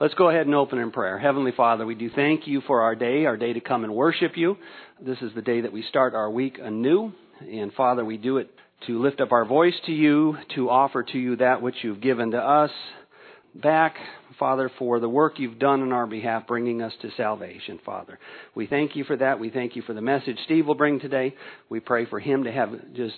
Let's go ahead and open in prayer. Heavenly Father, we do thank you for our day, our day to come and worship you. This is the day that we start our week anew. And Father, we do it to lift up our voice to you, to offer to you that which you've given to us back, Father, for the work you've done on our behalf, bringing us to salvation, Father. We thank you for that. We thank you for the message Steve will bring today. We pray for him to have just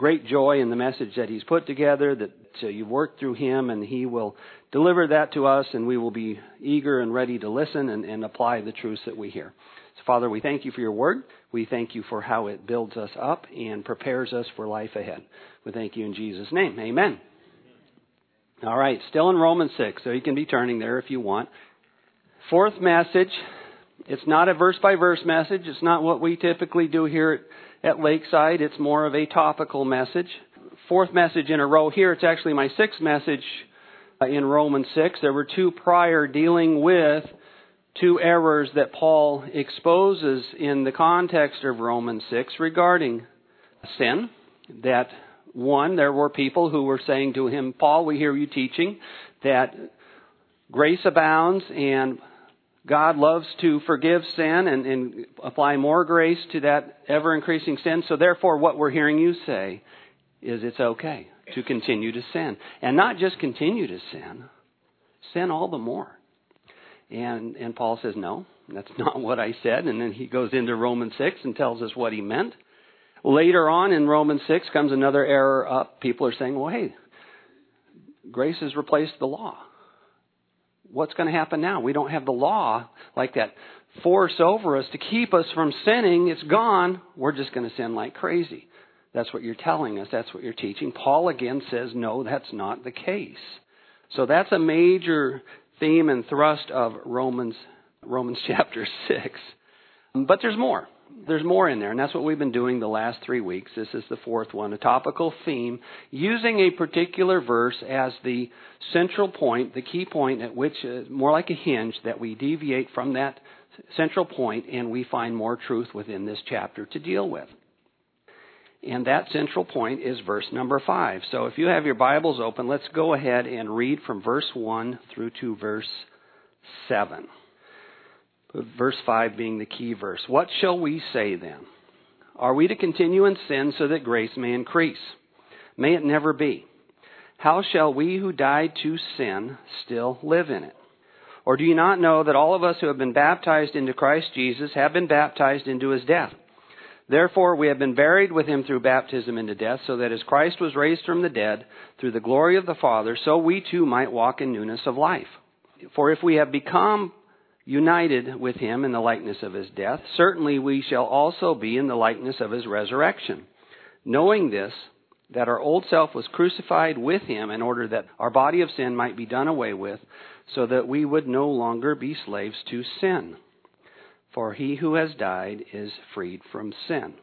great joy in the message that he's put together, that uh, you've worked through him, and he will deliver that to us, and we will be eager and ready to listen and, and apply the truths that we hear. So, Father, we thank you for your word. We thank you for how it builds us up and prepares us for life ahead. We thank you in Jesus' name. Amen. All right, still in Romans 6, so you can be turning there if you want. Fourth message. It's not a verse by verse message. It's not what we typically do here at Lakeside. It's more of a topical message. Fourth message in a row here. It's actually my sixth message uh, in Romans 6. There were two prior dealing with two errors that Paul exposes in the context of Romans 6 regarding sin. That one, there were people who were saying to him, Paul, we hear you teaching that grace abounds and God loves to forgive sin and, and apply more grace to that ever increasing sin. So therefore, what we're hearing you say is it's okay to continue to sin. And not just continue to sin, sin all the more. And, and Paul says, no, that's not what I said. And then he goes into Romans 6 and tells us what he meant. Later on in Romans 6 comes another error up. People are saying, well, hey, grace has replaced the law what's going to happen now? We don't have the law like that force over us to keep us from sinning. It's gone. We're just going to sin like crazy. That's what you're telling us. That's what you're teaching. Paul again says, no, that's not the case. So that's a major theme and thrust of Romans, Romans chapter 6. But there's more there's more in there, and that's what we've been doing the last three weeks. This is the fourth one, a topical theme, using a particular verse as the central point, the key point at which, uh, more like a hinge, that we deviate from that central point and we find more truth within this chapter to deal with. And that central point is verse number 5. So if you have your Bibles open, let's go ahead and read from verse 1 through to verse 7 verse 5 being the key verse. What shall we say then? Are we to continue in sin so that grace may increase? May it never be. How shall we who died to sin still live in it? Or do you not know that all of us who have been baptized into Christ Jesus have been baptized into his death? Therefore, we have been buried with him through baptism into death, so that as Christ was raised from the dead through the glory of the Father, so we too might walk in newness of life. For if we have become united with him in the likeness of his death, certainly we shall also be in the likeness of his resurrection. Knowing this, that our old self was crucified with him in order that our body of sin might be done away with, so that we would no longer be slaves to sin. For he who has died is freed from sin.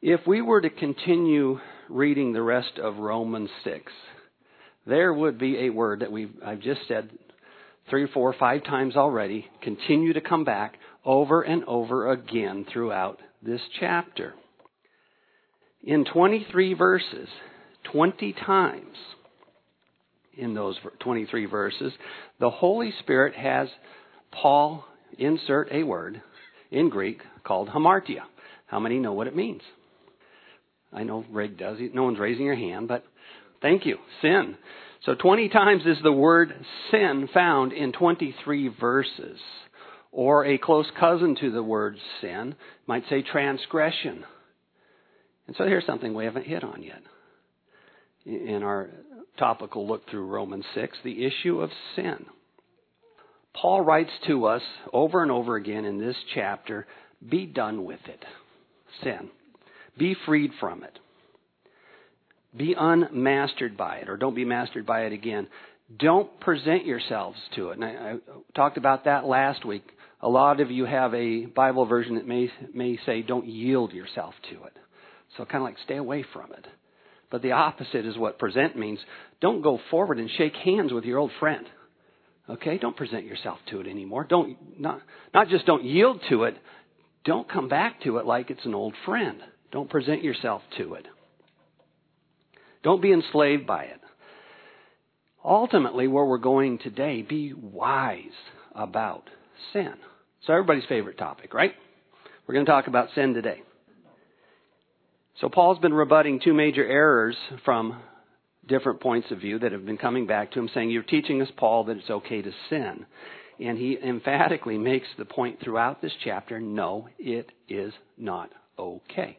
If we were to continue reading the rest of Romans 6, there would be a word that we've, I've just said three, four, five times already, continue to come back over and over again throughout this chapter. In 23 verses, 20 times in those 23 verses, the Holy Spirit has Paul insert a word in Greek called hamartia. How many know what it means? I know Rig does. No one's raising your hand, but thank you. Sin. So 20 times is the word sin found in 23 verses. Or a close cousin to the word sin might say transgression. And so here's something we haven't hit on yet. In our topical look through Romans 6, the issue of sin. Paul writes to us over and over again in this chapter be done with it. Sin. Be freed from it. Be unmastered by it, or don't be mastered by it again. Don't present yourselves to it. And I, I talked about that last week. A lot of you have a Bible version that may may say, "Don't yield yourself to it." So kind of like stay away from it. But the opposite is what present means. Don't go forward and shake hands with your old friend. Okay? Don't present yourself to it anymore. Don't not not just don't yield to it. Don't come back to it like it's an old friend. Don't present yourself to it. Don't be enslaved by it. ultimately, where we're going today, be wise about sin. So, everybody's favorite topic, right? We're going to talk about sin today. So, Paul's been rebutting two major errors from different points of view that have been coming back to him, saying, You're teaching us, Paul, that it's okay to sin. And he emphatically makes the point throughout this chapter no, it is not okay.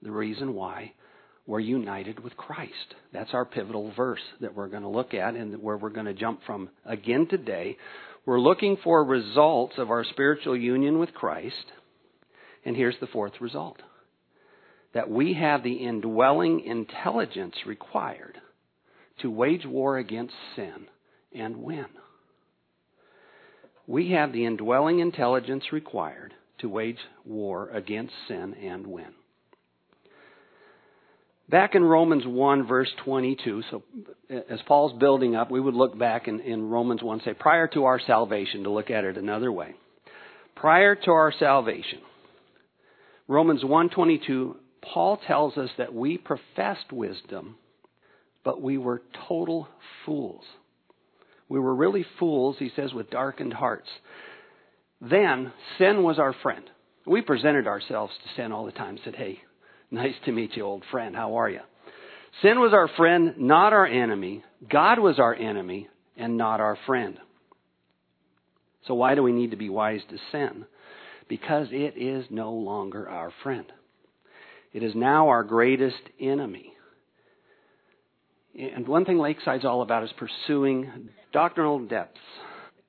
The reason why we're united with Christ. That's our pivotal verse that we're going to look at and where we're going to jump from again today. We're looking for results of our spiritual union with Christ. And here's the fourth result that we have the indwelling intelligence required to wage war against sin and win. We have the indwelling intelligence required to wage war against sin and win. Back in Romans 1, verse 22, so as Paul's building up, we would look back in, in Romans 1, say, prior to our salvation, to look at it another way. Prior to our salvation, Romans 1:22, Paul tells us that we professed wisdom, but we were total fools. We were really fools, he says, with darkened hearts. Then sin was our friend. We presented ourselves to sin all the time, said, Hey, Nice to meet you, old friend. How are you? Sin was our friend, not our enemy. God was our enemy and not our friend. So why do we need to be wise to sin? Because it is no longer our friend. It is now our greatest enemy. And one thing Lakeside's all about is pursuing doctrinal depths.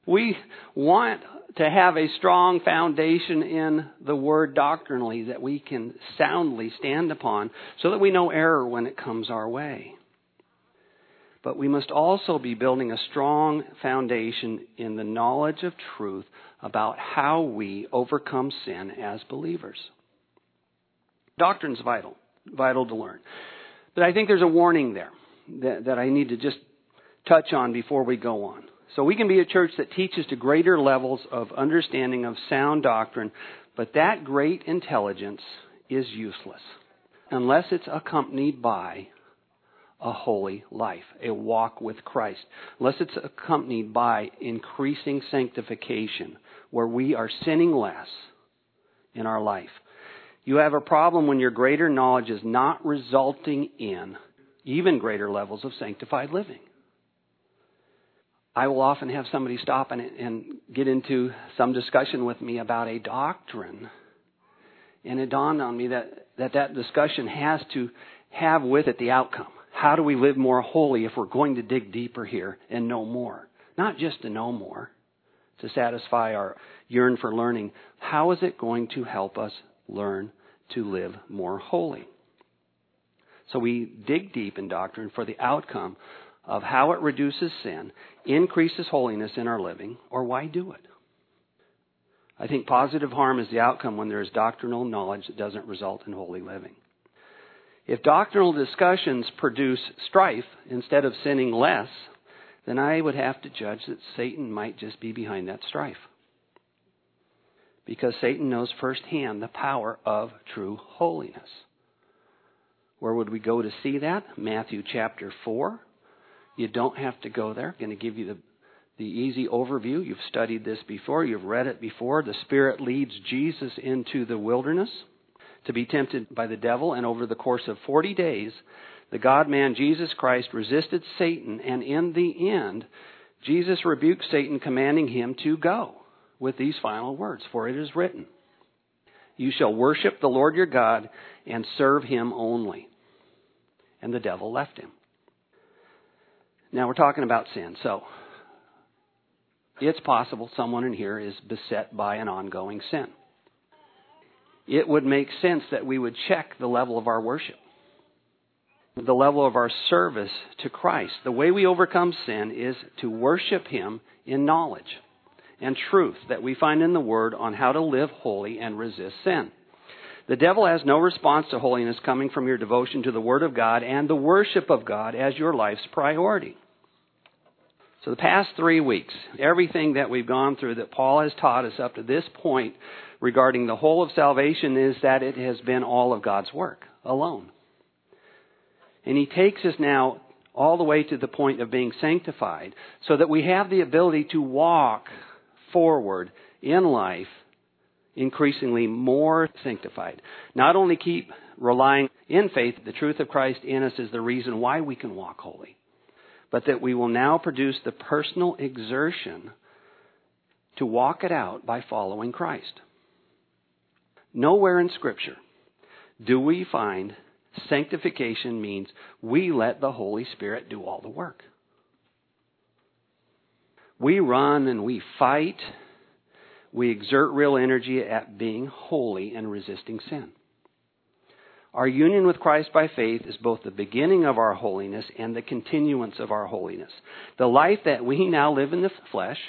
We want to have a strong foundation in the Word doctrinally that we can soundly stand upon so that we know error when it comes our way. But we must also be building a strong foundation in the knowledge of truth about how we overcome sin as believers. Doctrine's vital, vital to learn. But I think there's a warning there that, that I need to just touch on before we go on. So we can be a church that teaches to greater levels of understanding of sound doctrine, but that great intelligence is useless unless it's accompanied by a holy life, a walk with Christ, unless it's accompanied by increasing sanctification, where we are sinning less in our life. You have a problem when your greater knowledge is not resulting in even greater levels of sanctified living. I will often have somebody stop and, and get into some discussion with me about a doctrine. And it dawned on me that, that that discussion has to have with it the outcome. How do we live more holy if we're going to dig deeper here and know more? Not just to know more, to satisfy our yearn for learning. How is it going to help us learn to live more holy? So we dig deep in doctrine for the outcome of how it reduces sin, increases holiness in our living, or why do it? I think positive harm is the outcome when there is doctrinal knowledge that doesn't result in holy living. If doctrinal discussions produce strife instead of sinning less, then I would have to judge that Satan might just be behind that strife. Because Satan knows firsthand the power of true holiness. Where would we go to see that? Matthew chapter 4, you don't have to go there. I'm going to give you the, the easy overview. You've studied this before, you've read it before. The Spirit leads Jesus into the wilderness to be tempted by the devil, and over the course of 40 days, the God man Jesus Christ resisted Satan, and in the end, Jesus rebuked Satan, commanding him to go with these final words For it is written, You shall worship the Lord your God and serve him only. And the devil left him. Now we're talking about sin. So it's possible someone in here is beset by an ongoing sin. It would make sense that we would check the level of our worship, the level of our service to Christ. The way we overcome sin is to worship Him in knowledge and truth that we find in the Word on how to live holy and resist sin. The devil has no response to holiness coming from your devotion to the Word of God and the worship of God as your life's priority. So, the past three weeks, everything that we've gone through that Paul has taught us up to this point regarding the whole of salvation is that it has been all of God's work alone. And he takes us now all the way to the point of being sanctified, so that we have the ability to walk forward in life increasingly more sanctified. Not only keep relying in faith, the truth of Christ in us is the reason why we can walk holy, but that we will now produce the personal exertion to walk it out by following Christ. Nowhere in Scripture do we find sanctification means we let the Holy Spirit do all the work. We run and we fight. We exert real energy at being holy and resisting sin. Our union with Christ by faith is both the beginning of our holiness and the continuance of our holiness. The life that we now live in the flesh,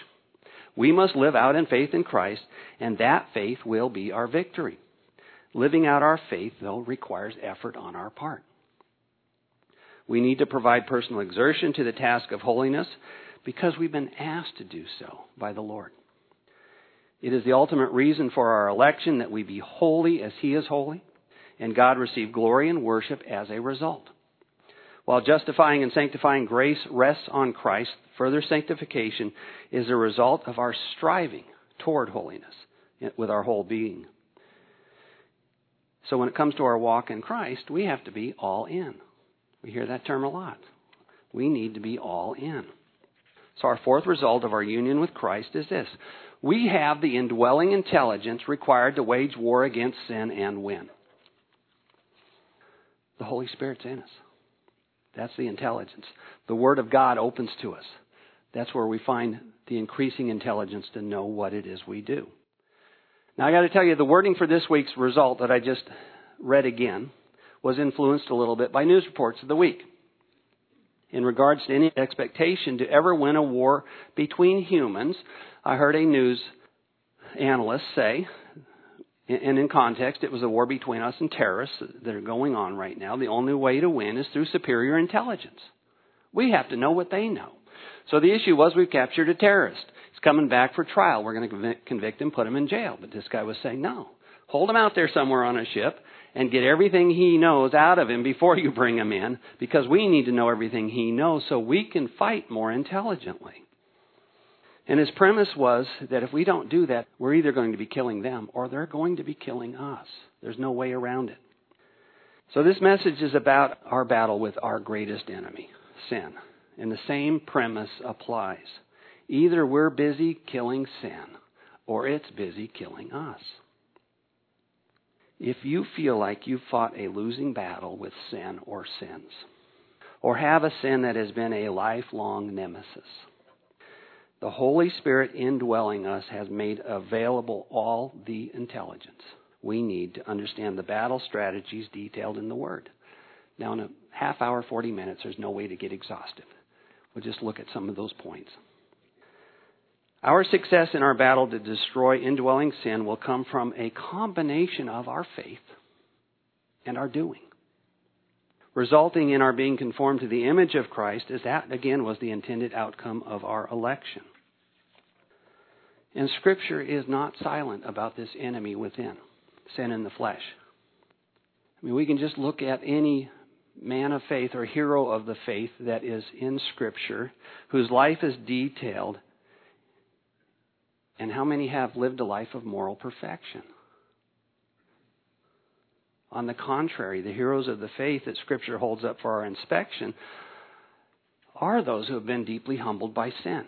we must live out in faith in Christ, and that faith will be our victory. Living out our faith, though, requires effort on our part. We need to provide personal exertion to the task of holiness because we've been asked to do so by the Lord. It is the ultimate reason for our election that we be holy as He is holy, and God receive glory and worship as a result. While justifying and sanctifying grace rests on Christ, further sanctification is a result of our striving toward holiness with our whole being. So when it comes to our walk in Christ, we have to be all in. We hear that term a lot. We need to be all in. So our fourth result of our union with Christ is this. We have the indwelling intelligence required to wage war against sin and win. The Holy Spirit's in us. That's the intelligence. The Word of God opens to us. That's where we find the increasing intelligence to know what it is we do. Now, I got to tell you, the wording for this week's result that I just read again was influenced a little bit by news reports of the week. In regards to any expectation to ever win a war between humans, I heard a news analyst say, and in context, it was a war between us and terrorists that are going on right now. The only way to win is through superior intelligence. We have to know what they know. So the issue was we've captured a terrorist He's coming back for trial. We're going to convict him, put him in jail. But this guy was saying, no, hold him out there somewhere on a ship and get everything he knows out of him before you bring him in because we need to know everything he knows so we can fight more intelligently. And his premise was that if we don't do that, we're either going to be killing them or they're going to be killing us. There's no way around it. So this message is about our battle with our greatest enemy, sin. And the same premise applies. Either we're busy killing sin or it's busy killing us. If you feel like you've fought a losing battle with sin or sins, or have a sin that has been a lifelong nemesis, the Holy Spirit indwelling us has made available all the intelligence we need to understand the battle strategies detailed in the Word. Now, in a half hour, 40 minutes, there's no way to get exhaustive. We'll just look at some of those points. Our success in our battle to destroy indwelling sin will come from a combination of our faith and our doing, resulting in our being conformed to the image of Christ, as that, again, was the intended outcome of our election. And Scripture is not silent about this enemy within, sin in the flesh. I mean, we can just look at any man of faith or hero of the faith that is in Scripture, whose life is detailed and how many have lived a life of moral perfection? On the contrary, the heroes of the faith that Scripture holds up for our inspection are those who have been deeply humbled by sin.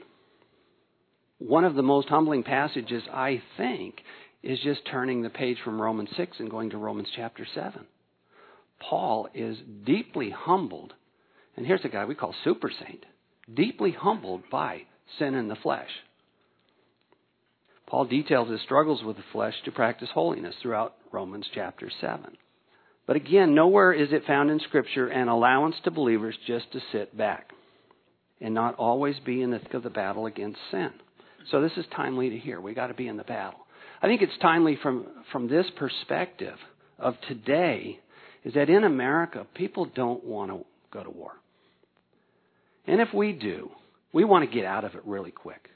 One of the most humbling passages, I think, is just turning the page from Romans 6 and going to Romans chapter 7. Paul is deeply humbled, and here's a guy we call super saint, deeply humbled by sin in the flesh. Paul details his struggles with the flesh to practice holiness throughout Romans chapter 7. But again, nowhere is it found in Scripture an allowance to believers just to sit back and not always be in the thick of the battle against sin. So this is timely to hear. We got to be in the battle. I think it's timely from, from this perspective of today is that in America, people don't want to go to war. And if we do, we want to get out of it really quick.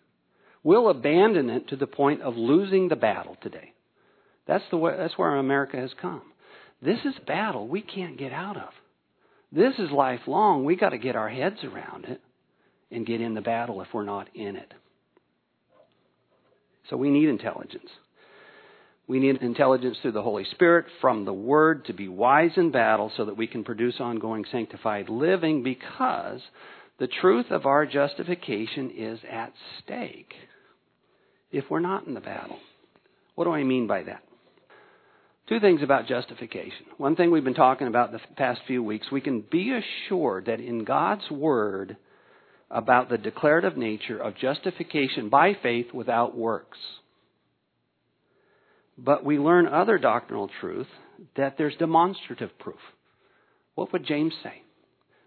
We'll abandon it to the point of losing the battle today. That's, the way, that's where America has come. This is a battle we can't get out of. This is lifelong. We got to get our heads around it and get in the battle if we're not in it. So we need intelligence. We need intelligence through the Holy Spirit from the Word to be wise in battle so that we can produce ongoing sanctified living because the truth of our justification is at stake if we're not in the battle. What do I mean by that? Two things about justification. One thing we've been talking about the past few weeks, we can be assured that in God's Word about the declarative nature of justification by faith without works. But we learn other doctrinal truth that there's demonstrative proof. What would James say?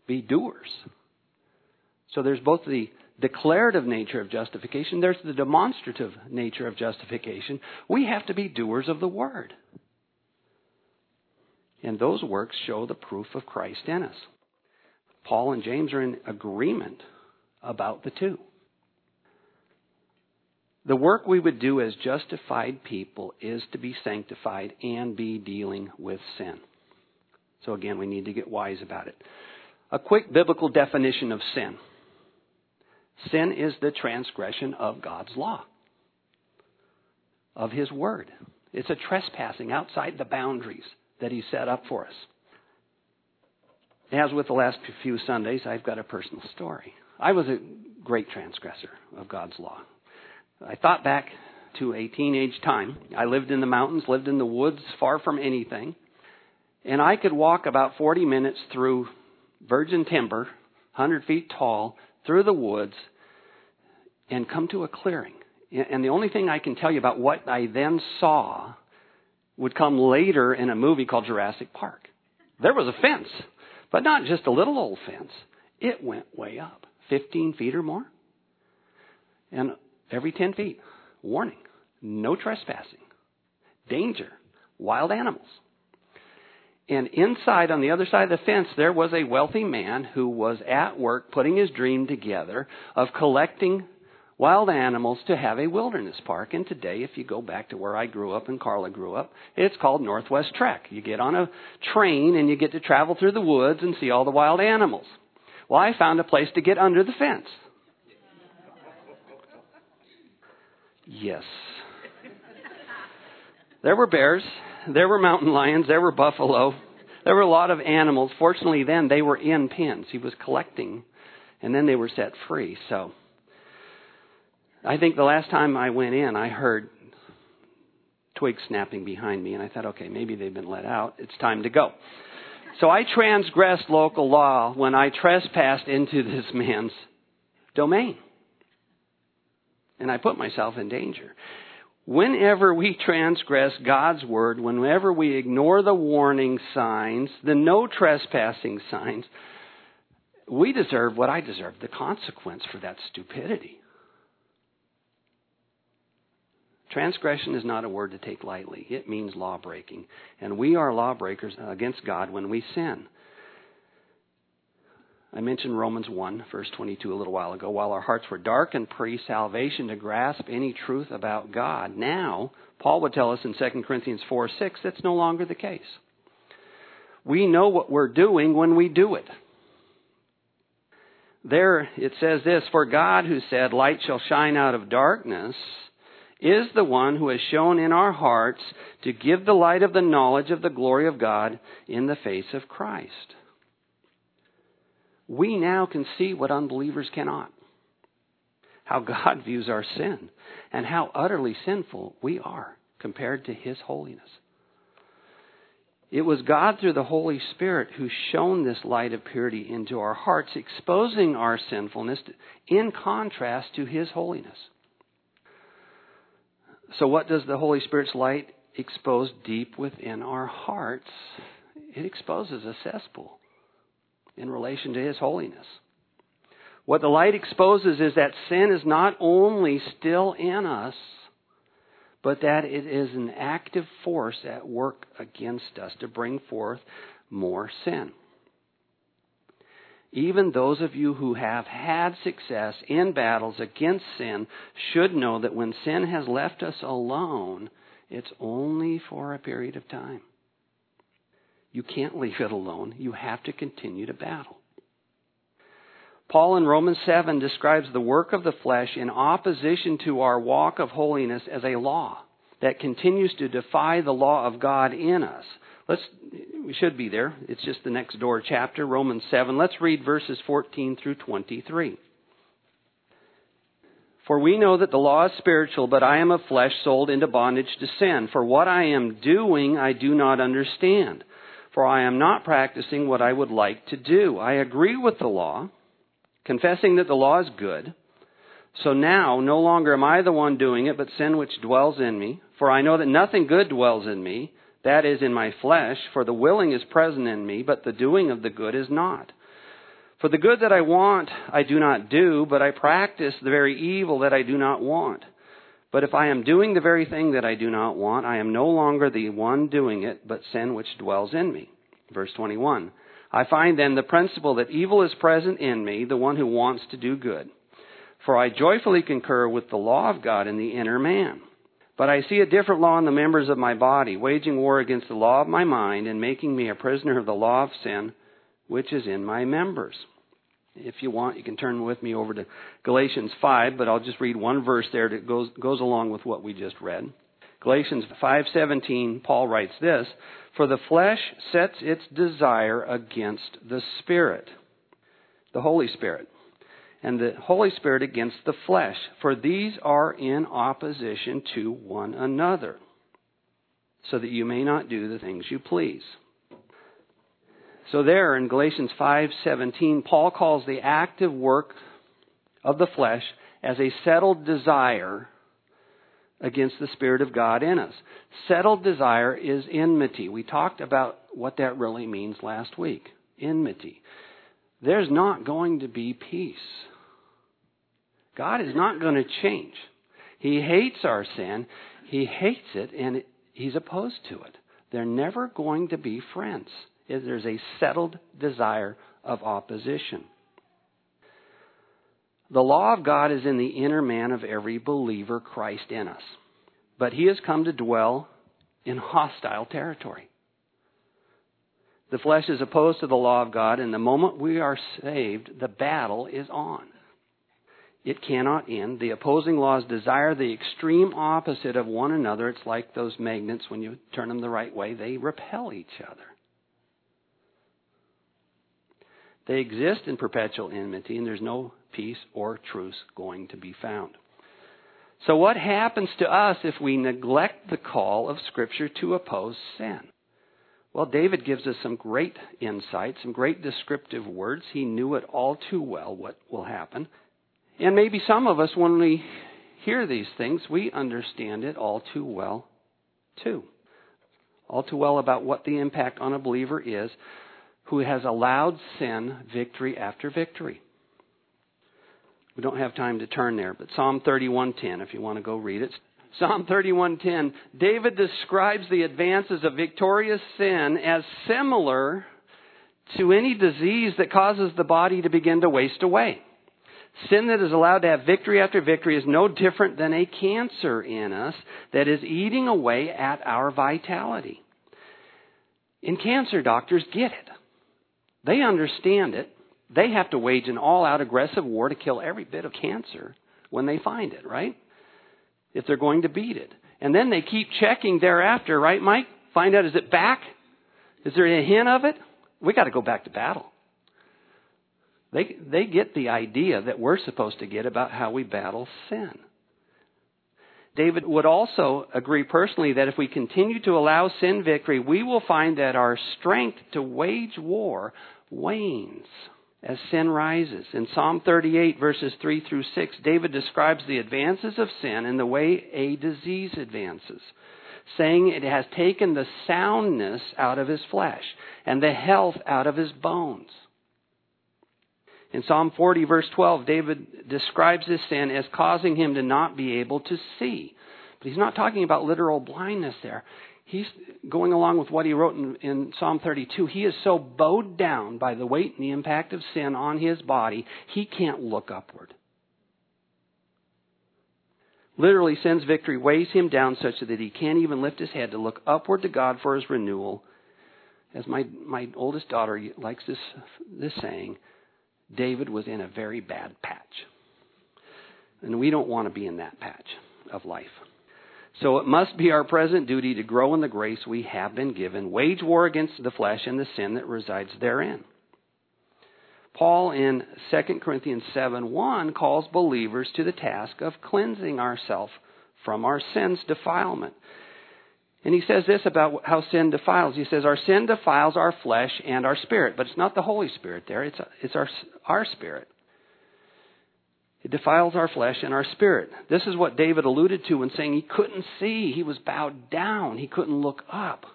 Be doers. So there's both the declarative nature of justification, there's the demonstrative nature of justification. We have to be doers of the word. And those works show the proof of Christ in us. Paul and James are in agreement about the two. The work we would do as justified people is to be sanctified and be dealing with sin. So again, we need to get wise about it. A quick biblical definition of sin. Sin is the transgression of God's law, of His Word. It's a trespassing outside the boundaries that He set up for us. As with the last few Sundays, I've got a personal story. I was a great transgressor of God's law. I thought back to a teenage time. I lived in the mountains, lived in the woods, far from anything. And I could walk about 40 minutes through virgin timber, 100 feet tall, through the woods, and come to a clearing. And the only thing I can tell you about what I then saw would come later in a movie called Jurassic Park. There was a fence, but not just a little old fence. It went way up, 15 feet or more. And every 10 feet, warning, no trespassing, danger, wild animals. And inside, on the other side of the fence, there was a wealthy man who was at work putting his dream together of collecting wild animals to have a wilderness park. And today, if you go back to where I grew up and Carla grew up, it's called Northwest Trek. You get on a train and you get to travel through the woods and see all the wild animals. Well, I found a place to get under the fence. Yes. There were bears, there were mountain lions, there were buffalo, there were a lot of animals. Fortunately, then they were in pens. He was collecting, and then they were set free. So I think the last time I went in, I heard twigs snapping behind me, and I thought, okay, maybe they've been let out. It's time to go. So I transgressed local law when I trespassed into this man's domain. And I put myself in danger. Whenever we transgress God's word, whenever we ignore the warning signs, the no trespassing signs, we deserve what I deserve the consequence for that stupidity. Transgression is not a word to take lightly. It means law breaking. And we are lawbreakers against God when we sin. I mentioned Romans 1, verse 22 a little while ago. While our hearts were darkened pre salvation to grasp any truth about God, now, Paul would tell us in 2 Corinthians 4 6, that's no longer the case. We know what we're doing when we do it. There it says this For God, who said, Light shall shine out of darkness, is the one who has shown in our hearts to give the light of the knowledge of the glory of God in the face of Christ we now can see what unbelievers cannot. How God views our sin and how utterly sinful we are compared to His holiness. It was God through the Holy Spirit who shone this light of purity into our hearts, exposing our sinfulness in contrast to His holiness. So, what does the Holy Spirit's light expose deep within our hearts? It exposes a cesspool in relation to His holiness. What the light exposes is that sin is not only still in us, but that it is an active force at work against us to bring forth more sin. Even those of you who have had success in battles against sin should know that when sin has left us alone, it's only for a period of time. You can't leave it alone. You have to continue to battle. Paul in Romans 7 describes the work of the flesh in opposition to our walk of holiness as a law that continues to defy the law of God in us. Let's we should be there. It's just the next door chapter, Romans 7. Let's read verses 14 through 23. For we know that the law is spiritual, but I am of flesh sold into bondage to sin. For what I am doing I do not understand. For I am not practicing what I would like to do. I agree with the law, confessing that the law is good. So now no longer am I the one doing it, but sin which dwells in me. For I know that nothing good dwells in me, that is, in my flesh. For the willing is present in me, but the doing of the good is not. For the good that I want, I do not do, but I practice the very evil that I do not want. But if I am doing the very thing that I do not want, I am no longer the one doing it, but sin which dwells in me. Verse 21. I find then the principle that evil is present in me, the one who wants to do good. For I joyfully concur with the law of God in the inner man. But I see a different law in the members of my body, waging war against the law of my mind and making me a prisoner of the law of sin, which is in my members. If you want, you can turn with me over to Galatians 5, but I'll just read one verse there that goes, goes along with what we just read. Galatians 5:17 Paul writes this, "For the flesh sets its desire against the spirit, the Holy Spirit, and the Holy Spirit against the flesh, for these are in opposition to one another, so that you may not do the things you please." So there in Galatians 5:17 Paul calls the active work of the flesh as a settled desire against the spirit of God in us. Settled desire is enmity. We talked about what that really means last week. Enmity. There's not going to be peace. God is not going to change. He hates our sin. He hates it and he's opposed to it. They're never going to be friends there's a settled desire of opposition. The law of God is in the inner man of every believer, Christ in us. But he has come to dwell in hostile territory. The flesh is opposed to the law of God, and the moment we are saved, the battle is on. It cannot end. The opposing laws desire the extreme opposite of one another. It's like those magnets, when you turn them the right way, they repel each other. They exist in perpetual enmity, and there's no peace or truce going to be found. So, what happens to us if we neglect the call of Scripture to oppose sin? Well, David gives us some great insight, some great descriptive words. He knew it all too well what will happen. And maybe some of us, when we hear these things, we understand it all too well, too. All too well about what the impact on a believer is who has allowed sin victory after victory. We don't have time to turn there, but Psalm 31:10 if you want to go read it. Psalm 31:10, David describes the advances of victorious sin as similar to any disease that causes the body to begin to waste away. Sin that is allowed to have victory after victory is no different than a cancer in us that is eating away at our vitality. And cancer doctors get it. They understand it. They have to wage an all out aggressive war to kill every bit of cancer when they find it, right? If they're going to beat it. And then they keep checking thereafter, right, Mike? Find out is it back? Is there a hint of it? We got to go back to battle. They, they get the idea that we're supposed to get about how we battle sin. David would also agree personally that if we continue to allow sin victory, we will find that our strength to wage war wanes as sin rises. In Psalm 38, verses 3 through 6, David describes the advances of sin in the way a disease advances, saying it has taken the soundness out of his flesh and the health out of his bones. In Psalm 40, verse 12, David describes this sin as causing him to not be able to see. But he's not talking about literal blindness there he's going along with what he wrote in, in, Psalm 32. He is so bowed down by the weight and the impact of sin on his body, he can't look upward. Literally, sin's victory weighs him down such that he can't even lift his head to look upward to God for his renewal As my, my oldest daughter likes this, this saying, David was in a very bad patch. And we don't want to be in that patch of life. So it must be our present duty to grow in the grace we have been given, wage war against the flesh and the sin that resides therein. Paul in 2 Corinthians 7 1 calls believers to the task of cleansing ourselves from our sin's defilement. And he says this about how sin defiles. He says, Our sin defiles our flesh and our spirit. But it's not the Holy Spirit there, it's, it's our, our spirit. It defiles our flesh and our spirit. This is what David alluded to when saying he couldn't see. He was bowed down. He couldn't look up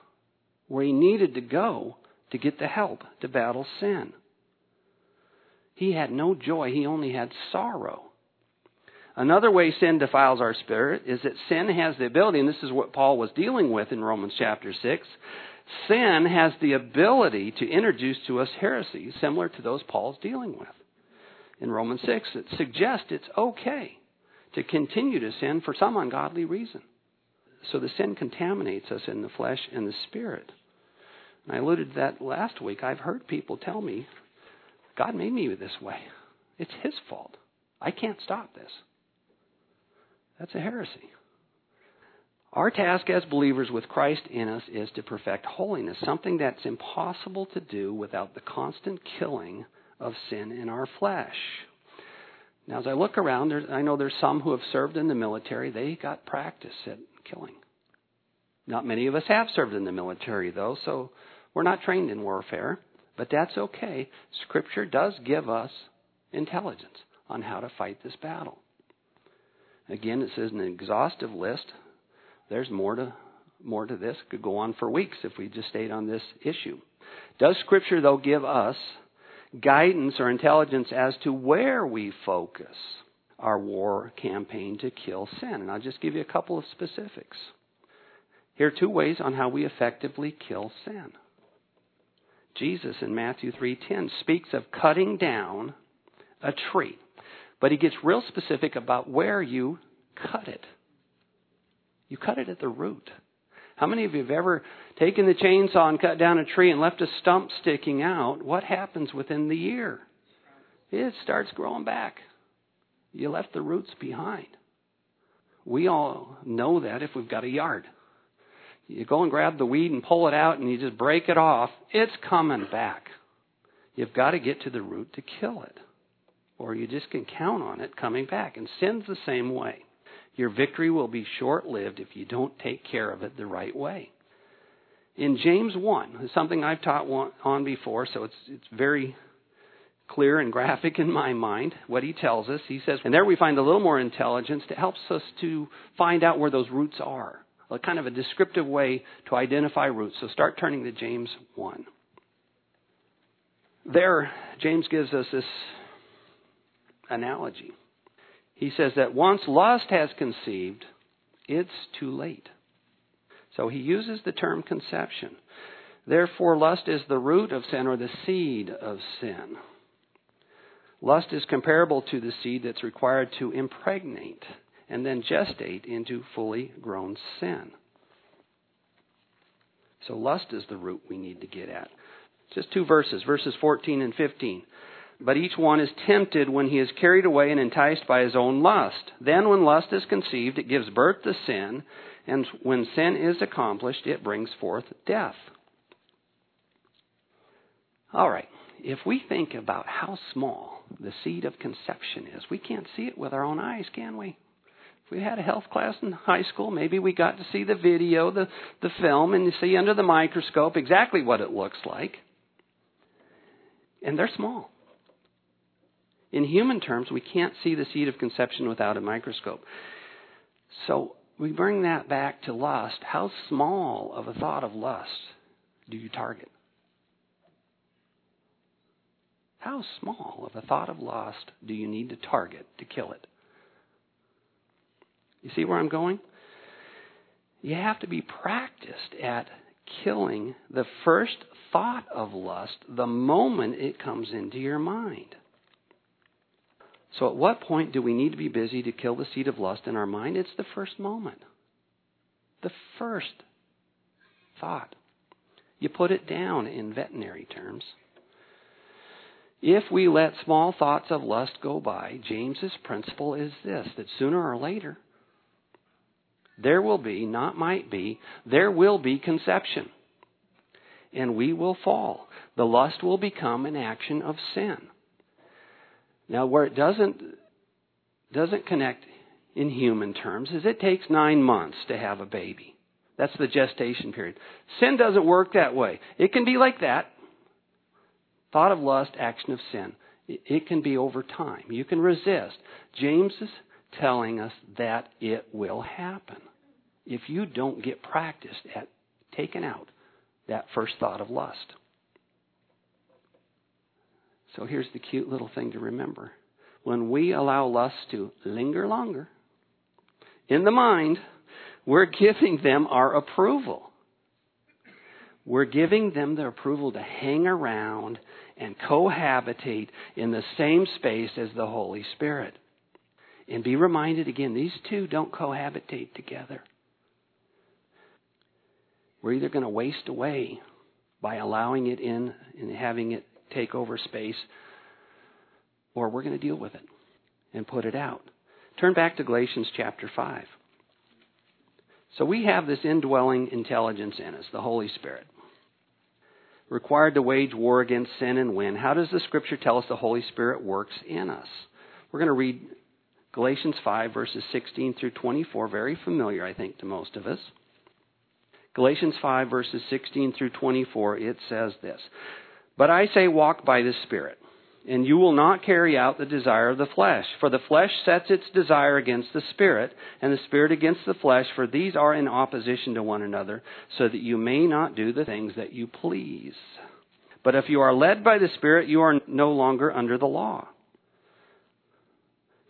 where he needed to go to get the help to battle sin. He had no joy, he only had sorrow. Another way sin defiles our spirit is that sin has the ability, and this is what Paul was dealing with in Romans chapter 6. Sin has the ability to introduce to us heresies similar to those Paul's dealing with. In Romans 6, it suggests it's okay to continue to sin for some ungodly reason. So the sin contaminates us in the flesh and the spirit. And I alluded to that last week. I've heard people tell me, God made me this way. It's His fault. I can't stop this. That's a heresy. Our task as believers with Christ in us is to perfect holiness, something that's impossible to do without the constant killing of sin in our flesh. Now, as I look around, I know there's some who have served in the military. They got practice at killing. Not many of us have served in the military, though, so we're not trained in warfare. But that's okay. Scripture does give us intelligence on how to fight this battle. Again, it says an exhaustive list. There's more to more to this. Could go on for weeks if we just stayed on this issue. Does Scripture, though, give us guidance or intelligence as to where we focus our war campaign to kill sin? And I'll just give you a couple of specifics. Here are two ways on how we effectively kill sin. Jesus in Matthew 3:10 speaks of cutting down a tree. But he gets real specific about where you cut it. You cut it at the root. How many of you have ever taken the chainsaw and cut down a tree and left a stump sticking out? What happens within the year? It starts growing back. You left the roots behind. We all know that if we've got a yard. You go and grab the weed and pull it out and you just break it off, it's coming back. You've got to get to the root to kill it or you just can count on it coming back. And sin's the same way. Your victory will be short lived if you don't take care of it the right way. In James 1, something I've taught on before, so it's, it's very clear and graphic in my mind what he tells us. He says, and there we find a little more intelligence that helps us to find out where those roots are. A kind of a descriptive way to identify roots. So start turning to James 1. There, James gives us this analogy. He says that once lust has conceived, it's too late. So he uses the term conception. Therefore, lust is the root of sin or the seed of sin. Lust is comparable to the seed that's required to impregnate and then gestate into fully grown sin. So, lust is the root we need to get at. Just two verses, verses 14 and 15. But each one is tempted when he is carried away and enticed by his own lust. Then, when lust is conceived, it gives birth to sin, and when sin is accomplished, it brings forth death. All right, if we think about how small the seed of conception is, we can't see it with our own eyes, can we? If we had a health class in high school, maybe we got to see the video, the, the film, and you see under the microscope exactly what it looks like. And they're small. In human terms, we can't see the seed of conception without a microscope. So we bring that back to lust. How small of a thought of lust do you target? How small of a thought of lust do you need to target to kill it? You see where I'm going? You have to be practiced at killing the first thought of lust the moment it comes into your mind. So, at what point do we need to be busy to kill the seed of lust in our mind? It's the first moment. The first thought. You put it down in veterinary terms. If we let small thoughts of lust go by, James's principle is this that sooner or later, there will be, not might be, there will be conception. And we will fall. The lust will become an action of sin. Now, where it doesn't, doesn't connect in human terms is it takes nine months to have a baby. That's the gestation period. Sin doesn't work that way. It can be like that. Thought of lust, action of sin. It can be over time. You can resist. James is telling us that it will happen if you don't get practiced at taking out that first thought of lust. So here's the cute little thing to remember. When we allow lust to linger longer in the mind, we're giving them our approval. We're giving them the approval to hang around and cohabitate in the same space as the Holy Spirit. And be reminded again, these two don't cohabitate together. We're either going to waste away by allowing it in and having it take over space, or we're going to deal with it and put it out. Turn back to Galatians chapter 5. So we have this indwelling intelligence in us, the Holy Spirit. Required to wage war against sin and win. How does the scripture tell us the Holy Spirit works in us? We're going to read Galatians 5, verses 16 through 24. Very familiar, I think, to most of us. Galatians 5, verses 16 through 24, it says this But I say, walk by the Spirit and you will not carry out the desire of the flesh. For the flesh sets its desire against the Spirit, and the Spirit against the flesh, for these are in opposition to one another, so that you may not do the things that you please. But if you are led by the Spirit, you are no longer under the law.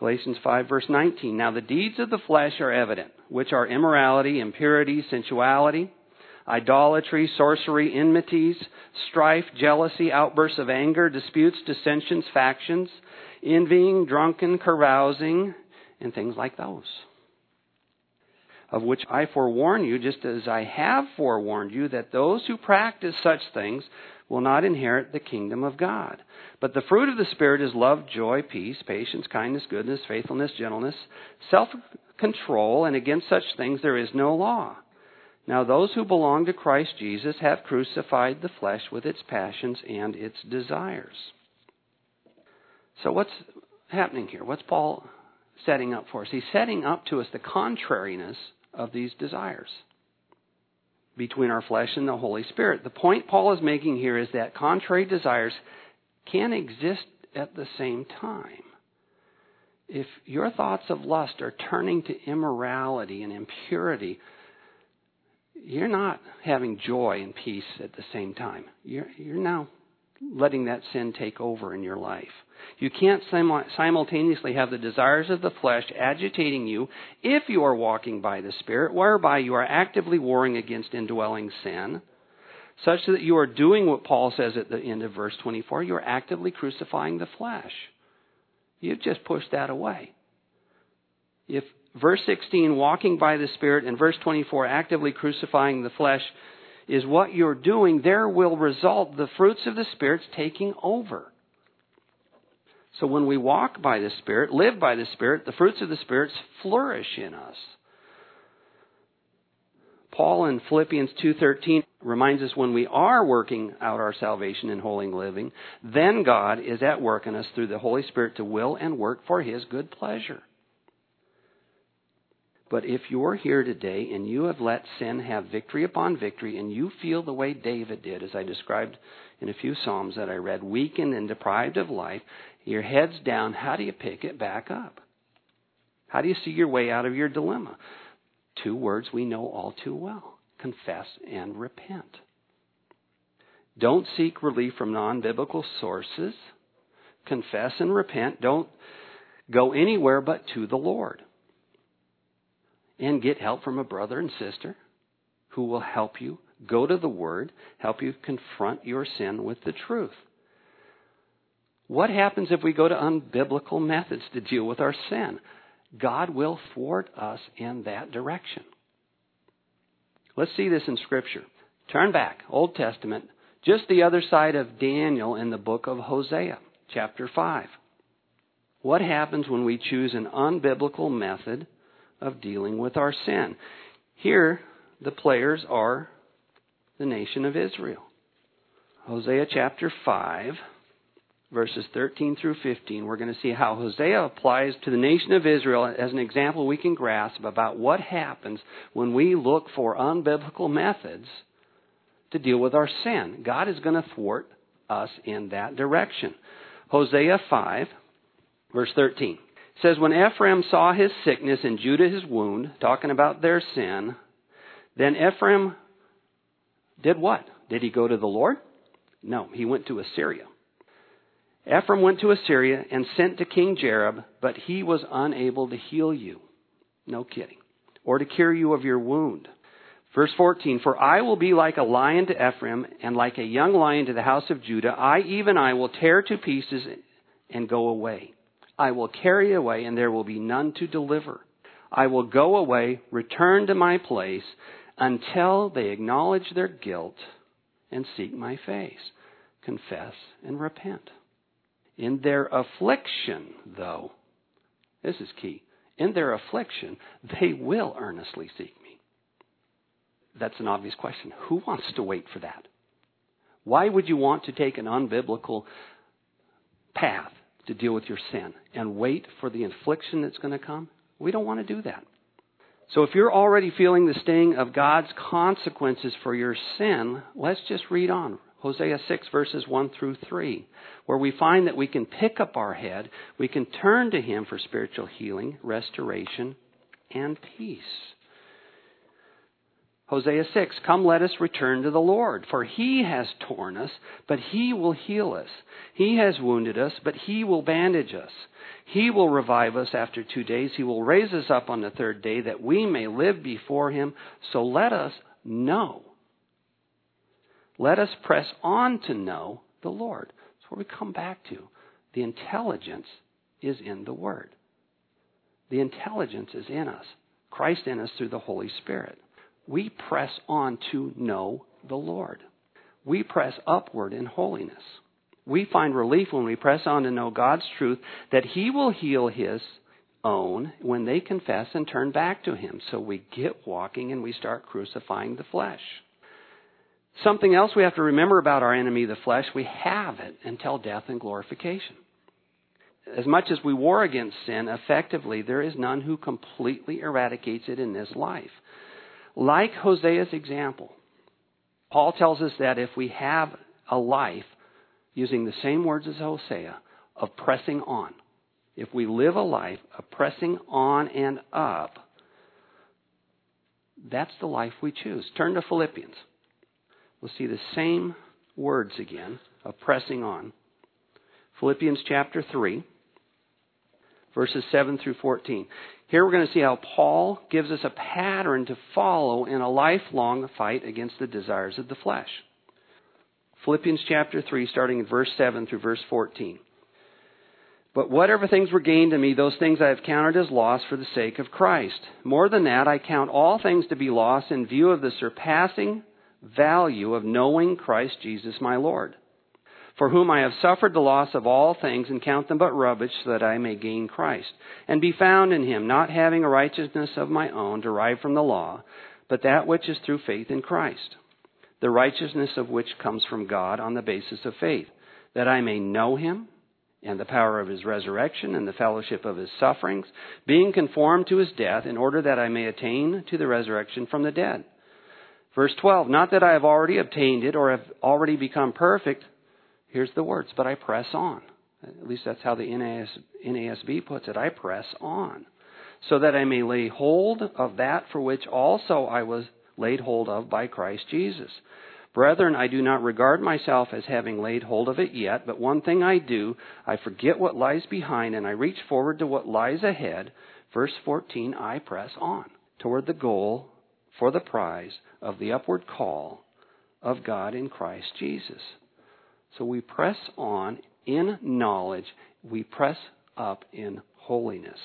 Galatians 5, verse 19. Now the deeds of the flesh are evident, which are immorality, impurity, sensuality idolatry, sorcery, enmities, strife, jealousy, outbursts of anger, disputes, dissensions, factions, envying, drunken, carousing, and things like those. Of which I forewarn you, just as I have forewarned you, that those who practice such things will not inherit the kingdom of God. But the fruit of the Spirit is love, joy, peace, patience, kindness, goodness, faithfulness, gentleness, self control, and against such things there is no law. Now, those who belong to Christ Jesus have crucified the flesh with its passions and its desires. So, what's happening here? What's Paul setting up for us? He's setting up to us the contrariness of these desires between our flesh and the Holy Spirit. The point Paul is making here is that contrary desires can exist at the same time. If your thoughts of lust are turning to immorality and impurity, you're not having joy and peace at the same time. You're, you're now letting that sin take over in your life. You can't simultaneously have the desires of the flesh agitating you if you are walking by the Spirit, whereby you are actively warring against indwelling sin, such that you are doing what Paul says at the end of verse 24. You are actively crucifying the flesh. You've just pushed that away. If verse 16, walking by the Spirit, and verse 24, actively crucifying the flesh, is what you're doing, there will result the fruits of the Spirit's taking over. So when we walk by the Spirit, live by the Spirit, the fruits of the Spirit flourish in us. Paul in Philippians 2:13 reminds us when we are working out our salvation in holy living, then God is at work in us through the Holy Spirit to will and work for his good pleasure. But if you're here today and you have let sin have victory upon victory and you feel the way David did, as I described in a few Psalms that I read, weakened and deprived of life, your head's down, how do you pick it back up? How do you see your way out of your dilemma? Two words we know all too well confess and repent. Don't seek relief from non biblical sources. Confess and repent. Don't go anywhere but to the Lord and get help from a brother and sister who will help you go to the Word, help you confront your sin with the truth. What happens if we go to unbiblical methods to deal with our sin? God will thwart us in that direction. Let's see this in Scripture. Turn back, Old Testament, just the other side of Daniel in the book of Hosea, chapter 5. What happens when we choose an unbiblical method of dealing with our sin? Here, the players are the nation of Israel. Hosea chapter 5, verses 13 through 15, we're going to see how Hosea applies to the nation of Israel as an example we can grasp about what happens when we look for unbiblical methods to deal with our sin. God is going to thwart us in that direction. Hosea 5, verse 13 says, When Ephraim saw his sickness and Judah his wound, talking about their sin, then Ephraim did what? Did he go to the Lord? No, he went to Assyria. Ephraim went to Assyria and sent to King Jareb, but he was unable to heal you. No kidding. Or to cure you of your wound. Verse 14, For I will be like a lion to Ephraim, and like a young lion to the house of Judah. I, even I, will tear to pieces and go away. I will carry away, and there will be none to deliver. I will go away, return to my place, until they acknowledge their guilt and seek my face, confess and repent. In their affliction, though, this is key, in their affliction, they will earnestly seek me. That's an obvious question. Who wants to wait for that? Why would you want to take an unbiblical path to deal with your sin and wait for the infliction that's going to come? We don't want to do that. So if you're already feeling the sting of God's consequences for your sin, let's just read on. Hosea 6 verses 1 through 3, where we find that we can pick up our head, we can turn to Him for spiritual healing, restoration, and peace. Hosea 6, Come let us return to the Lord, for He has torn us, but He will heal us. He has wounded us, but He will bandage us. He will revive us after two days. He will raise us up on the third day that we may live before Him. So let us know. Let us press on to know the Lord. That's where we come back to. The intelligence is in the Word. The intelligence is in us. Christ in us through the Holy Spirit we press on to know the Lord. We press upward in holiness. We find relief when we press on to know God's truth that He will heal His own when they confess and turn back to Him. So we get walking and we start crucifying the flesh. Something else we have to remember about our enemy, the flesh, we have it until death and glorification. As much as we war against sin effectively, there is none who completely eradicates it in this life. Like Hosea's example, Paul tells us that if we have a life, using the same words as Hosea, of pressing on, if we live a life of pressing on and up, that's the life we choose. Turn to Philippians. We'll see the same words again of pressing on. Philippians chapter 3, verses 7 through 14. Here we're going to see how Paul gives us a pattern to follow in a lifelong fight against the desires of the flesh. Philippians chapter 3, starting in verse 7 through verse 14. But whatever things were gained to me, those things I have counted as loss for the sake of Christ. More than that, I count all things to be loss in view of the surpassing value of knowing Christ Jesus my Lord for whom I have suffered the loss of all things and count them but rubbish so that I may gain Christ and be found in him, not having a righteousness of my own derived from the law, but that which is through faith in Christ, the righteousness of which comes from God on the basis of faith, that I may know him and the power of his resurrection and the fellowship of his sufferings, being conformed to his death, in order that I may attain to the resurrection from the dead. Verse 12, not that I have already obtained it or have already become perfect Here's the words, but I press on. At least that's how the NASB puts it. I press on. So that I may lay hold of that for which also I was laid hold of by Christ Jesus. Brethren, I do not regard myself as having laid hold of it yet, but one thing I do, I forget what lies behind and I reach forward to what lies ahead. Verse 14, I press on toward the goal for the prize of the upward call of God in Christ Jesus. So we press on in knowledge, we press up in holiness.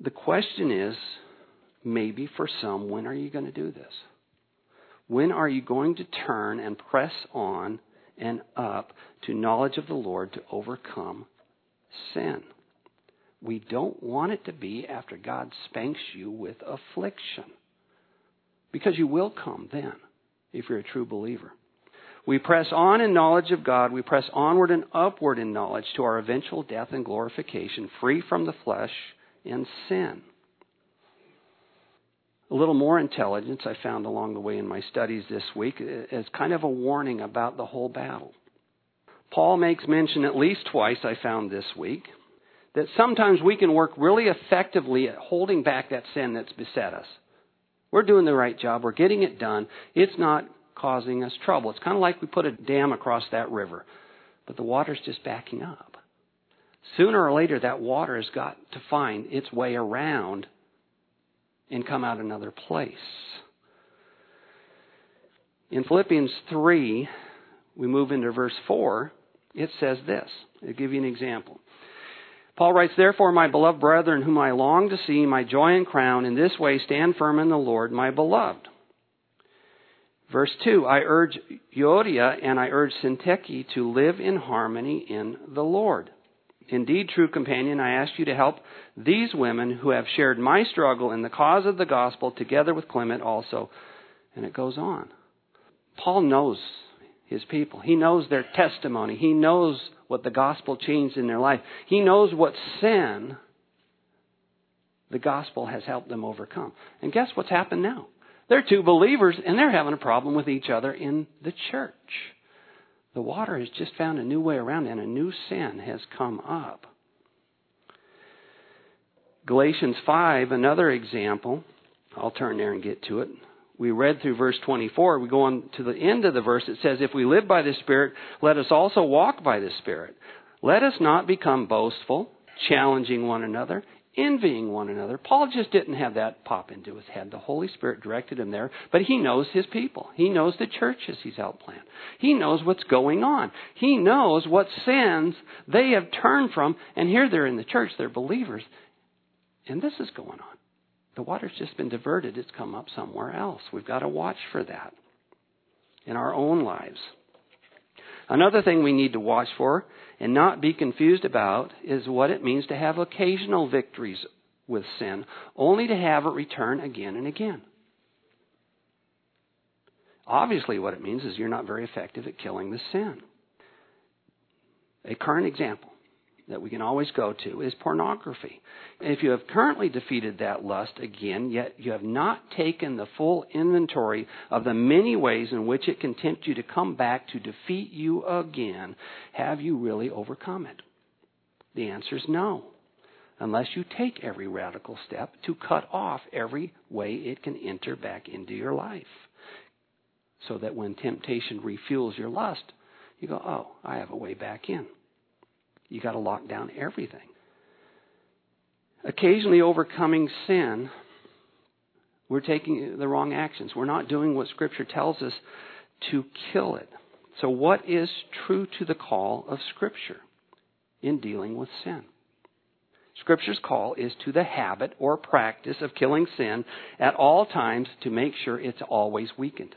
The question is maybe for some, when are you going to do this? When are you going to turn and press on and up to knowledge of the Lord to overcome sin? We don't want it to be after God spanks you with affliction. Because you will come then, if you're a true believer. We press on in knowledge of God. We press onward and upward in knowledge to our eventual death and glorification, free from the flesh and sin. A little more intelligence I found along the way in my studies this week as kind of a warning about the whole battle. Paul makes mention at least twice, I found this week, that sometimes we can work really effectively at holding back that sin that's beset us. We're doing the right job, we're getting it done, it's not causing us trouble. It's kind of like we put a dam across that river, but the water's just backing up. Sooner or later, that water has got to find its way around and come out another place. In Philippians 3, we move into verse 4, it says this. I'll give you an example. Paul writes, Therefore, my beloved brethren, whom I long to see, my joy and crown, in this way stand firm in the Lord, my beloved. Verse 2 I urge Euodia and I urge Syntyche to live in harmony in the Lord. Indeed, true companion, I ask you to help these women who have shared my struggle in the cause of the gospel together with Clement also. And it goes on. Paul knows his people. He knows their testimony. He knows what the gospel changed in their life. He knows what sin the gospel has helped them overcome. And guess what's happened now? They're two believers and they're having a problem with each other in the church. The water has just found a new way around and a new sin has come up. Galatians 5, another example. I'll turn there and get to it. We read through verse 24. We go on to the end of the verse. It says, If we live by the Spirit, let us also walk by the Spirit. Let us not become boastful, challenging one another, envying one another. Paul just didn't have that pop into his head. The Holy Spirit directed him there, but he knows his people. He knows the churches he's plant. He knows what's going on. He knows what sins they have turned from, and here they're in the church, they're believers, and this is going on. The water's just been diverted, it's come up somewhere else. We've got to watch for that in our own lives. Another thing we need to watch for and not be confused about is what it means to have occasional victories with sin, only to have it return again and again. Obviously, what it means is you're not very effective at killing the sin. A current example that we can always go to is pornography. If you have currently defeated that lust again, yet you have not taken the full inventory of the many ways in which it can tempt you to come back to defeat you again, have you really overcome it? The answer is no. Unless you take every radical step to cut off every way it can enter back into your life. So that when temptation refuels your lust, you go, oh, I have a way back in. You got to lock down everything. Occasionally overcoming sin, we're taking the wrong actions. We're not doing what Scripture tells us to kill it. So, what is true to the call of Scripture in dealing with sin? Scripture's call is to the habit or practice of killing sin at all times to make sure it's always weakened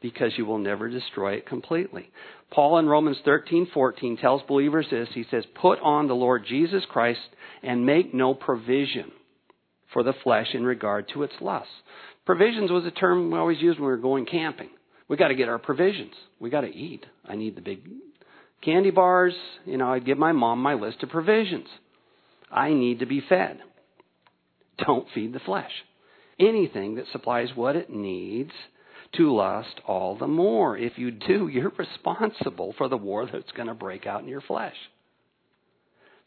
because you will never destroy it completely. Paul in Romans 13:14 tells believers this. He says, "Put on the Lord Jesus Christ and make no provision for the flesh in regard to its lusts." Provisions was a term we always used when we were going camping. We got to get our provisions. We got to eat. I need the big candy bars. You know, I'd give my mom my list of provisions. I need to be fed. Don't feed the flesh. Anything that supplies what it needs to lust all the more. If you do, you're responsible for the war that's going to break out in your flesh.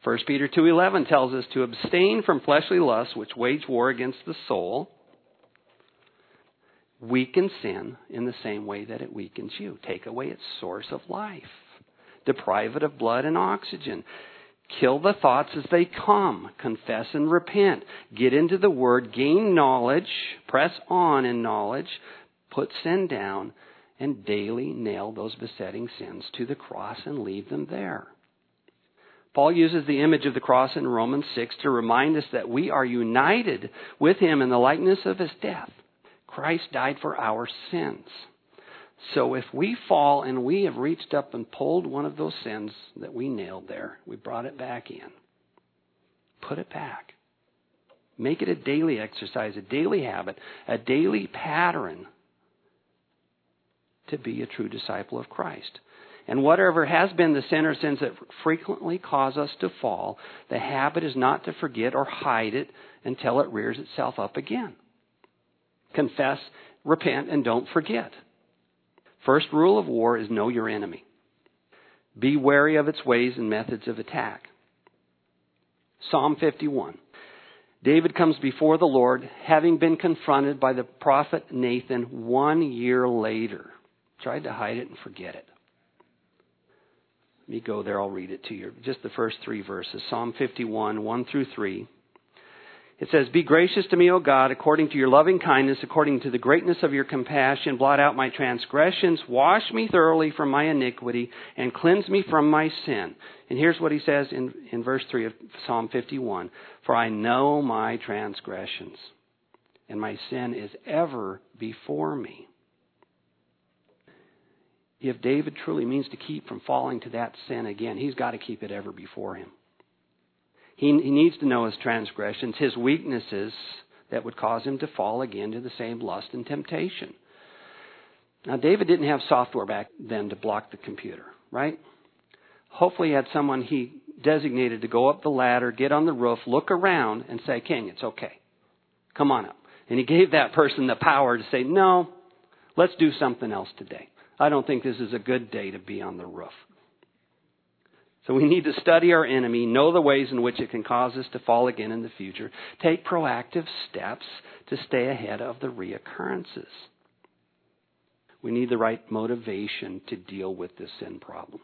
1 Peter 2:11 tells us to abstain from fleshly lusts which wage war against the soul. Weaken sin in the same way that it weakens you. Take away its source of life. Deprive it of blood and oxygen. Kill the thoughts as they come. Confess and repent. Get into the Word. Gain knowledge. Press on in knowledge put sin down, and daily nail those besetting sins to the cross and leave them there. Paul uses the image of the cross in Romans 6 to remind us that we are united with him in the likeness of his death. Christ died for our sins. So if we fall and we have reached up and pulled one of those sins that we nailed there, we brought it back in, put it back. Make it a daily exercise, a daily habit, a daily pattern to be a true disciple of Christ. And whatever has been the sin or sins that frequently cause us to fall, the habit is not to forget or hide it until it rears itself up again. Confess, repent, and don't forget. First rule of war is know your enemy. Be wary of its ways and methods of attack. Psalm 51. David comes before the Lord, having been confronted by the prophet Nathan one year later. Tried to hide it and forget it. Let me go there, I'll read it to you. Just the first three verses Psalm 51, 1 through 3. It says, Be gracious to me, O God, according to your loving kindness, according to the greatness of your compassion. Blot out my transgressions, wash me thoroughly from my iniquity, and cleanse me from my sin. And here's what he says in, in verse 3 of Psalm 51 For I know my transgressions, and my sin is ever before me. If David truly means to keep from falling to that sin again, he's got to keep it ever before him. He, he needs to know his transgressions, his weaknesses that would cause him to fall again to the same lust and temptation. Now, David didn't have software back then to block the computer, right? Hopefully, he had someone he designated to go up the ladder, get on the roof, look around, and say, King, it's okay. Come on up. And he gave that person the power to say, No, let's do something else today. I don't think this is a good day to be on the roof. So we need to study our enemy, know the ways in which it can cause us to fall again in the future, take proactive steps to stay ahead of the reoccurrences. We need the right motivation to deal with this sin problem.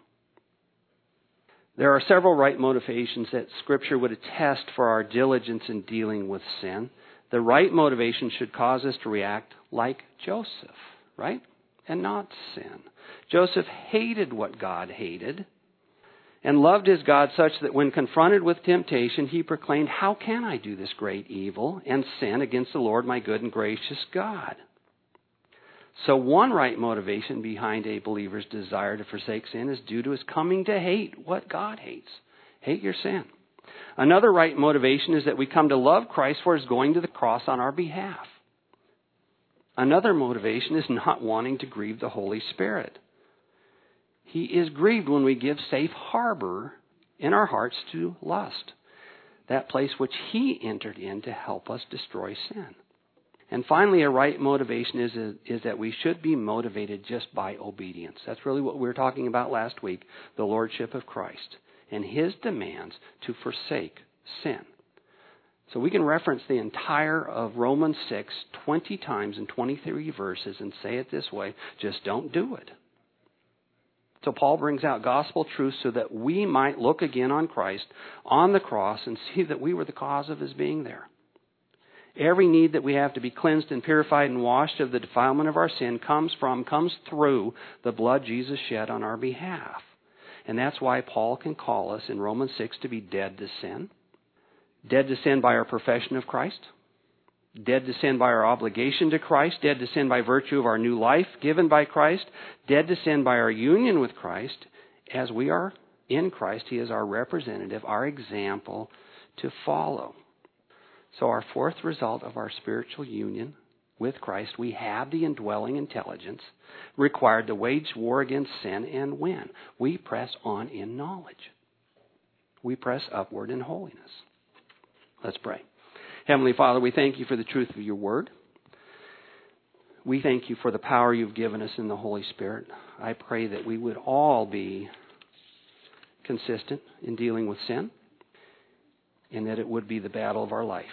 There are several right motivations that Scripture would attest for our diligence in dealing with sin. The right motivation should cause us to react like Joseph, right? And not sin. Joseph hated what God hated and loved his God such that when confronted with temptation, he proclaimed, How can I do this great evil and sin against the Lord my good and gracious God? So, one right motivation behind a believer's desire to forsake sin is due to his coming to hate what God hates. Hate your sin. Another right motivation is that we come to love Christ for his going to the cross on our behalf. Another motivation is not wanting to grieve the Holy Spirit. He is grieved when we give safe harbor in our hearts to lust, that place which He entered in to help us destroy sin. And finally, a right motivation is, is that we should be motivated just by obedience. That's really what we were talking about last week the Lordship of Christ and His demands to forsake sin. So we can reference the entire of Romans 6 20 times in 23 verses and say it this way just don't do it. So Paul brings out gospel truth so that we might look again on Christ on the cross and see that we were the cause of his being there. Every need that we have to be cleansed and purified and washed of the defilement of our sin comes from, comes through the blood Jesus shed on our behalf. And that's why Paul can call us in Romans 6 to be dead to sin. Dead to sin by our profession of Christ, dead to sin by our obligation to Christ, dead to sin by virtue of our new life given by Christ, dead to sin by our union with Christ. As we are in Christ, He is our representative, our example to follow. So, our fourth result of our spiritual union with Christ, we have the indwelling intelligence required to wage war against sin and win. We press on in knowledge. We press upward in holiness. Let's pray. Heavenly Father, we thank you for the truth of your word. We thank you for the power you've given us in the Holy Spirit. I pray that we would all be consistent in dealing with sin and that it would be the battle of our life.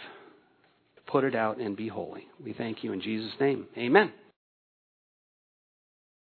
Put it out and be holy. We thank you in Jesus' name. Amen.